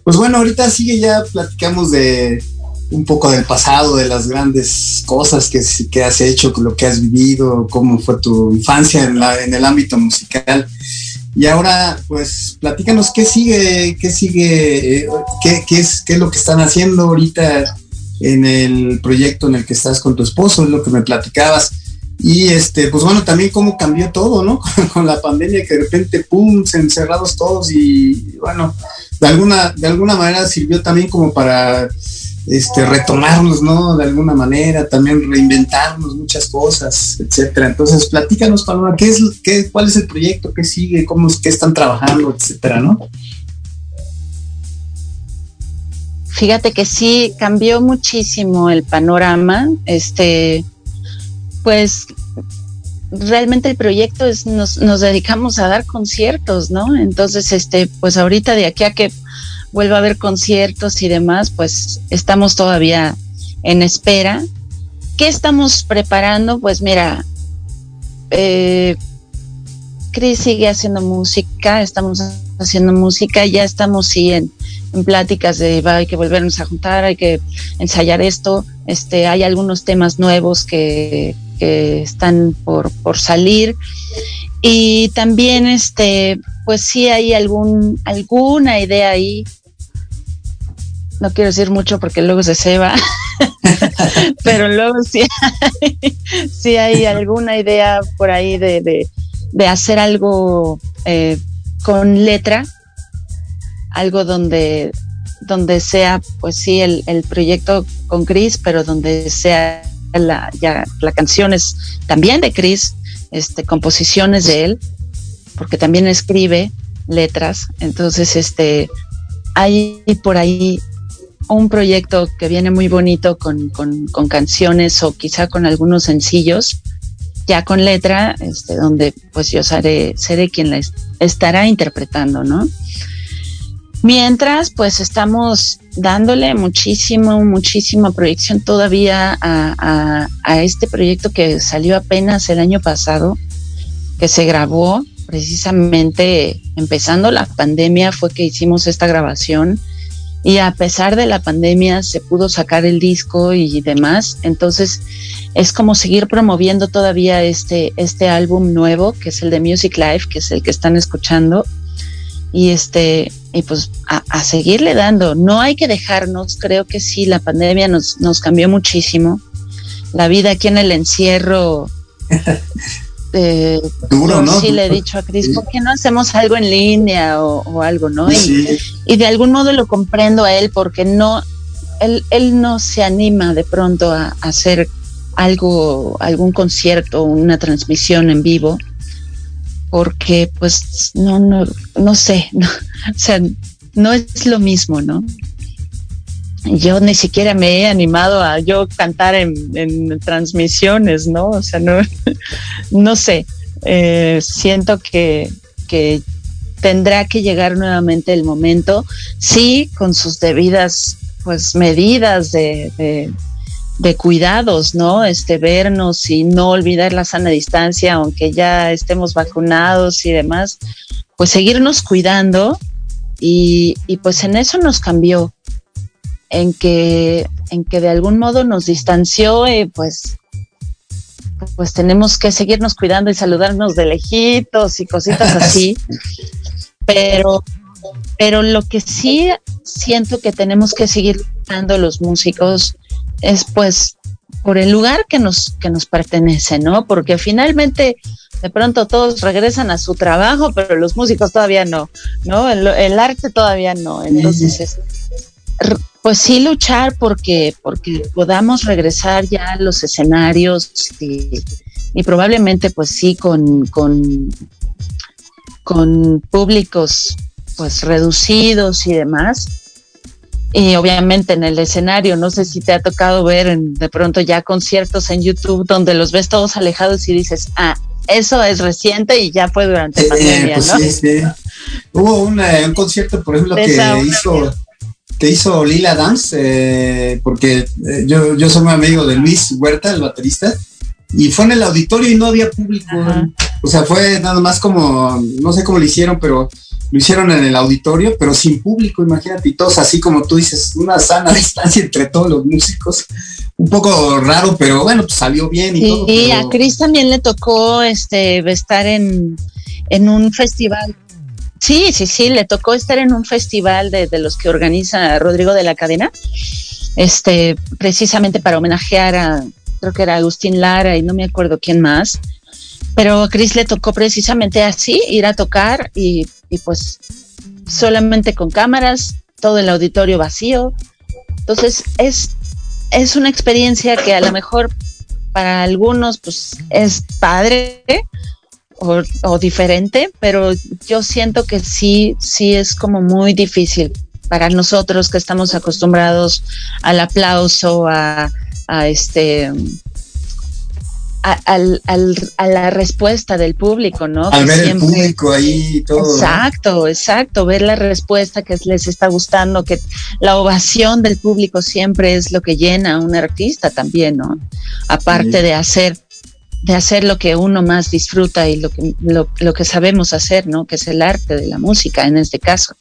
pues bueno, ahorita sigue ya platicamos de un poco del pasado, de las grandes cosas que, que has hecho, lo que has vivido, cómo fue tu infancia en, la, en el ámbito musical. Y ahora, pues, platícanos qué sigue, qué sigue, eh, qué, qué, es, qué es lo que están haciendo ahorita en el proyecto en el que estás con tu esposo, es lo que me platicabas. Y este, pues bueno, también cómo cambió todo, ¿no? con la pandemia que de repente, pum, se encerrados todos y bueno, de alguna, de alguna manera sirvió también como para este, retomarnos, ¿no? De alguna manera, también reinventarnos muchas cosas, etcétera. Entonces, platícanos, Paloma, ¿qué es, qué, cuál es el proyecto, qué sigue, cómo es, qué están trabajando, etcétera, ¿no? Fíjate que sí cambió muchísimo el panorama. Este, pues realmente el proyecto es nos, dedicamos a dar conciertos, ¿no? Entonces, este, pues ahorita de aquí a que vuelva a haber conciertos y demás, pues estamos todavía en espera. ¿Qué estamos preparando? Pues mira, eh, Chris sigue haciendo música, estamos haciendo música, ya estamos sí en, pláticas de hay que volvernos a juntar, hay que ensayar esto, este, hay algunos temas nuevos que, que están por, por salir. Y también este pues sí hay algún alguna idea ahí. No quiero decir mucho porque luego se ceba, pero luego sí hay, hay alguna idea por ahí de, hacer algo eh, con letra, algo donde, donde sea, pues sí, el, proyecto con Chris, pero donde sea la, ya, la canción es también de Chris, este, composiciones de él, porque también escribe letras, entonces este hay por ahí un proyecto que viene muy bonito con, canciones o quizá con algunos sencillos, ya con letra, este, donde pues yo seré, seré quien la estará interpretando, ¿no? Mientras, pues estamos dándole muchísimo, muchísima proyección todavía a, a, este proyecto que salió apenas el año pasado, que se grabó precisamente empezando la pandemia, fue que hicimos esta grabación y a pesar de la pandemia se pudo sacar el disco y demás. Entonces es como seguir promoviendo todavía este, este álbum nuevo, que es el de Music Life, que es el que están escuchando. Y este, y pues a, seguirle dando. No hay que dejarnos, creo que sí, la pandemia nos, nos cambió muchísimo. La vida aquí en el encierro Eh, Duro, ¿no? Sí, le he dicho a Cris, ¿por qué no hacemos algo en línea o, algo, no? Y, de algún modo lo comprendo a él porque no, él, él no se anima de pronto a, hacer algo, algún concierto, una transmisión en vivo, porque pues no, no, no sé, o sea, no es lo mismo, ¿no? Yo ni siquiera me he animado a yo cantar en, transmisiones, ¿no? O sea, no, no sé, eh, siento que, que tendrá que llegar nuevamente el momento, sí, con sus debidas pues medidas de, de, cuidados, ¿no? Este, vernos y no olvidar la sana distancia, aunque ya estemos vacunados y demás, pues seguirnos cuidando y, y pues en eso nos cambió en que, en que de algún modo nos distanció, y pues, pues tenemos que seguirnos cuidando y saludarnos de lejitos y cositas así. pero, pero lo que sí siento que tenemos que seguir dando los músicos es pues por el lugar que nos, que nos pertenece, ¿no? Porque finalmente de pronto todos regresan a su trabajo, pero los músicos todavía no, ¿no? El, arte todavía no. Entonces, pues sí luchar porque, porque podamos regresar ya a los escenarios y, probablemente pues sí con, con, con públicos pues reducidos y demás. Y obviamente en el escenario, no sé si te ha tocado ver de pronto ya conciertos en YouTube donde los ves todos alejados y dices, ah, eso es reciente y ya fue durante la pandemia, pues ¿no? Sí, sí. Hubo un concierto, por ejemplo, que hizo que hizo Lila Dance, eh, porque eh, yo, yo soy muy amigo de Luis Huerta, el baterista, y fue en el auditorio y no había público. O sea, fue nada más como, no sé cómo lo hicieron, pero lo hicieron en el auditorio, pero sin público, imagínate, y todos así como tú dices, una sana distancia entre todos los músicos. Un poco raro, pero bueno, pues salió bien y todo. Y a Chris también le tocó este estar en, en un festival Sí, sí, sí, le tocó estar en un festival de, los que organiza Rodrigo de la Cadena, este, precisamente para homenajear a, creo que era Agustín Lara y no me acuerdo quién más, pero a Chris le tocó precisamente así, ir a tocar y, y pues solamente con cámaras, todo el auditorio vacío. Entonces es, es una experiencia que a lo mejor para algunos pues es padre, o, diferente, pero yo siento que sí, sí es como muy difícil para nosotros que estamos acostumbrados al aplauso, a, este a, la respuesta del público, ¿no? Al ver el público ahí y todo. Exacto, exacto, ver la respuesta que les está gustando, que la ovación del público siempre es lo que llena a un artista también, ¿no? Aparte de hacer de hacer lo que uno más disfruta y lo que, lo, que sabemos hacer, ¿no? Que es el arte de la música en este caso.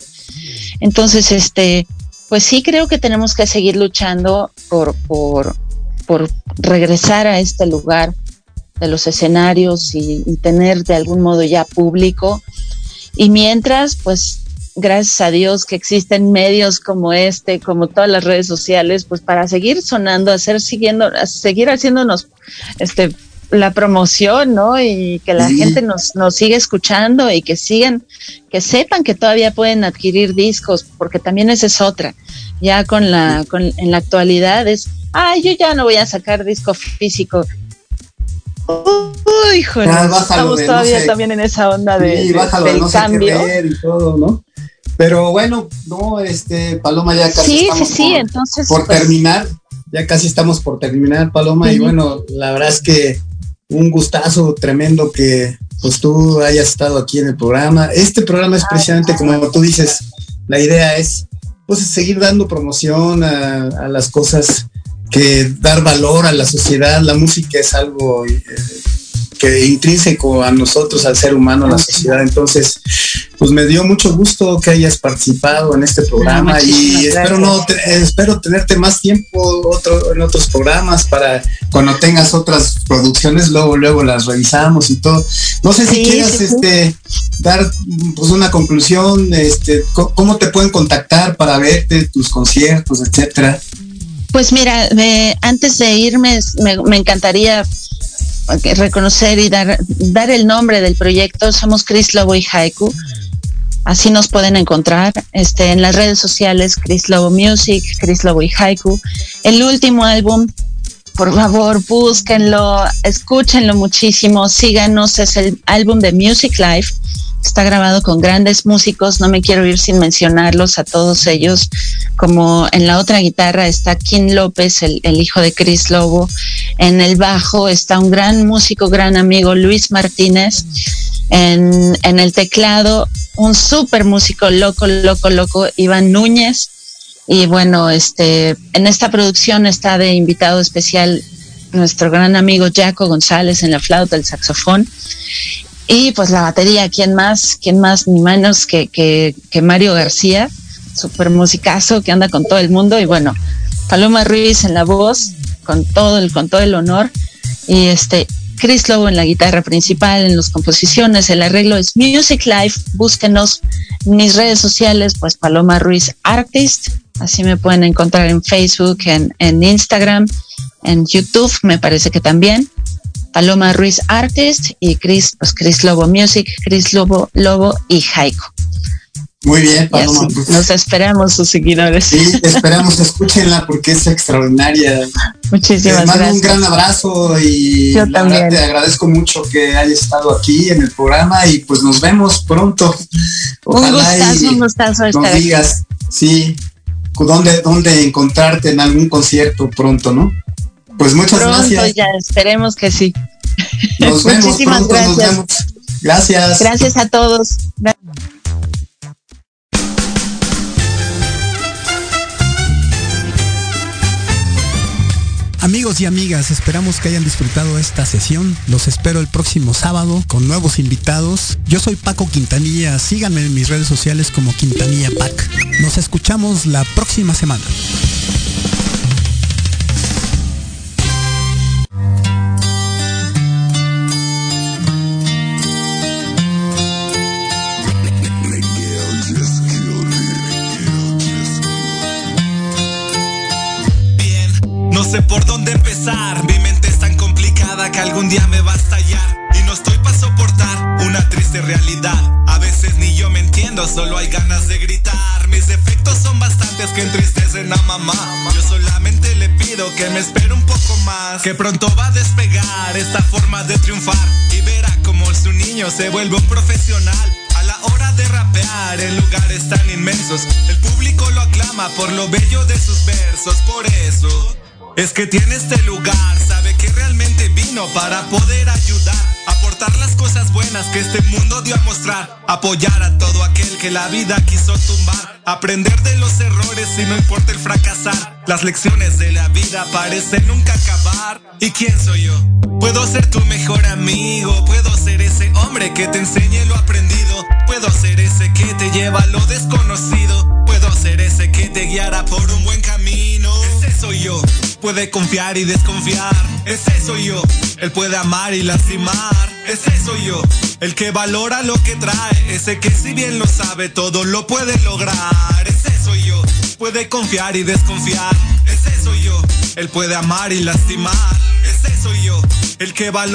Entonces, este, pues sí creo que tenemos que seguir luchando por, por, por regresar a este lugar de los escenarios y, tener de algún modo ya público. Y mientras, pues gracias a Dios que existen medios como este, como todas las redes sociales, pues para seguir sonando, hacer siguiendo, seguir haciéndonos este la promoción, ¿no? Y que la gente nos, nos siga escuchando y que sigan, que sepan que todavía pueden adquirir discos, porque también esa es otra. Ya con la, con, en la actualidad es, ay, yo ya no voy a sacar disco físico. Uy, joder, estamos todavía también en esa onda de, del cambio. y todo, ¿no? Pero bueno, no, este, Paloma ya casi sí, sí, sí, entonces, por pues terminar, ya casi estamos por terminar, Paloma, y bueno, la verdad es que un gustazo tremendo que pues tú hayas estado aquí en el programa. Este programa es precisamente como tú dices, la idea es pues seguir dando promoción a, las cosas que dar valor a la sociedad. La música es algo eh, que intrínseco a nosotros, al ser humano, a la sociedad. Entonces, pues me dio mucho gusto que hayas participado en este programa y espero no espero tenerte más tiempo otro, en otros programas para cuando tengas otras producciones luego luego las revisamos y todo. No sé si quieras este dar pues una conclusión, este cómo te pueden contactar para verte tus conciertos, etcétera. Pues mira, antes de irme me, me encantaría reconocer y dar, dar el nombre del proyecto. Somos Chris Lobo y Haiku. Así nos pueden encontrar este, en las redes sociales, Chris Lobo Music, Chris Lobo y Haiku. El último álbum, por favor, búsquenlo, escúchenlo muchísimo, síganos, es el álbum de Music Life está grabado con grandes músicos, no me quiero ir sin mencionarlos a todos ellos, como en la otra guitarra está Kim López, el, hijo de Chris Lobo, en el bajo está un gran músico, gran amigo, Luis Martínez, en, el teclado, un súper músico loco, loco, loco, Iván Núñez, y bueno, este, en esta producción está de invitado especial nuestro gran amigo Jaco González en la flauta, el saxofón. Y pues la batería, ¿quién más? ¿Quién más ni menos que, que, que Mario García? Súper musicazo que anda con todo el mundo. Y bueno, Paloma Ruiz en la voz, con todo el, con todo el honor. Y este, Chris Lobo en la guitarra principal, en las composiciones, el arreglo es Music Life. Búsquenos en mis redes sociales, pues Paloma Ruiz Artist. Así me pueden encontrar en Facebook, en, en Instagram, en YouTube, me parece que también. Paloma Ruiz Artist y Chris, pues Chris Lobo Music, Chris Lobo, Lobo y Jaiko. Muy bien, Paloma. Pues. nos esperamos sus seguidores. Sí, esperamos, escúchenla porque es extraordinaria. Muchísimas gracias. un gran abrazo y Yo también. te agradezco mucho que hayas estado aquí en el programa y pues nos vemos pronto. un gustazo, un gustazo estar nos digas, sí, dónde, dónde encontrarte en algún concierto pronto, ¿no? Pues muchas Pronto gracias. Ya esperemos que sí. Nos vemos, Muchísimas gracias. Gracias. Gracias a todos. Amigos y amigas, esperamos que hayan disfrutado esta sesión. Los espero el próximo sábado con nuevos invitados. Yo soy Paco Quintanilla. Síganme en mis redes sociales como Quintanilla Pac. Nos escuchamos la próxima semana. Solo hay ganas de gritar. Mis defectos son bastantes que entristecen a mamá. Yo solamente le pido que me espere un poco más. Que pronto va a despegar esta forma de triunfar. Y verá como su niño se vuelve un profesional. A la hora de rapear en lugares tan inmensos, el público lo aclama por lo bello de sus versos. Por eso es que tiene este lugar, sabe que realmente vino para poder ayudar, las cosas buenas que este mundo dio a mostrar, apoyar a todo aquel que la vida quiso tumbar, aprender de los errores y no importa el fracasar. Las lecciones de la vida parecen nunca acabar. ¿Y quién soy yo? Puedo ser tu mejor amigo, puedo ser ese hombre que te enseñe lo aprendido, puedo ser ese que te lleva a lo desconocido, puedo ser ese que te guiará por un buen camino. Ese soy yo puede confiar y desconfiar. Ese soy yo. Él puede amar y lastimar. Ese soy yo. El que valora lo que trae. Ese que si bien lo sabe todo lo puede lograr. Ese soy yo. Puede confiar y desconfiar. Ese soy yo. Él puede amar y lastimar. Ese soy yo. El que valora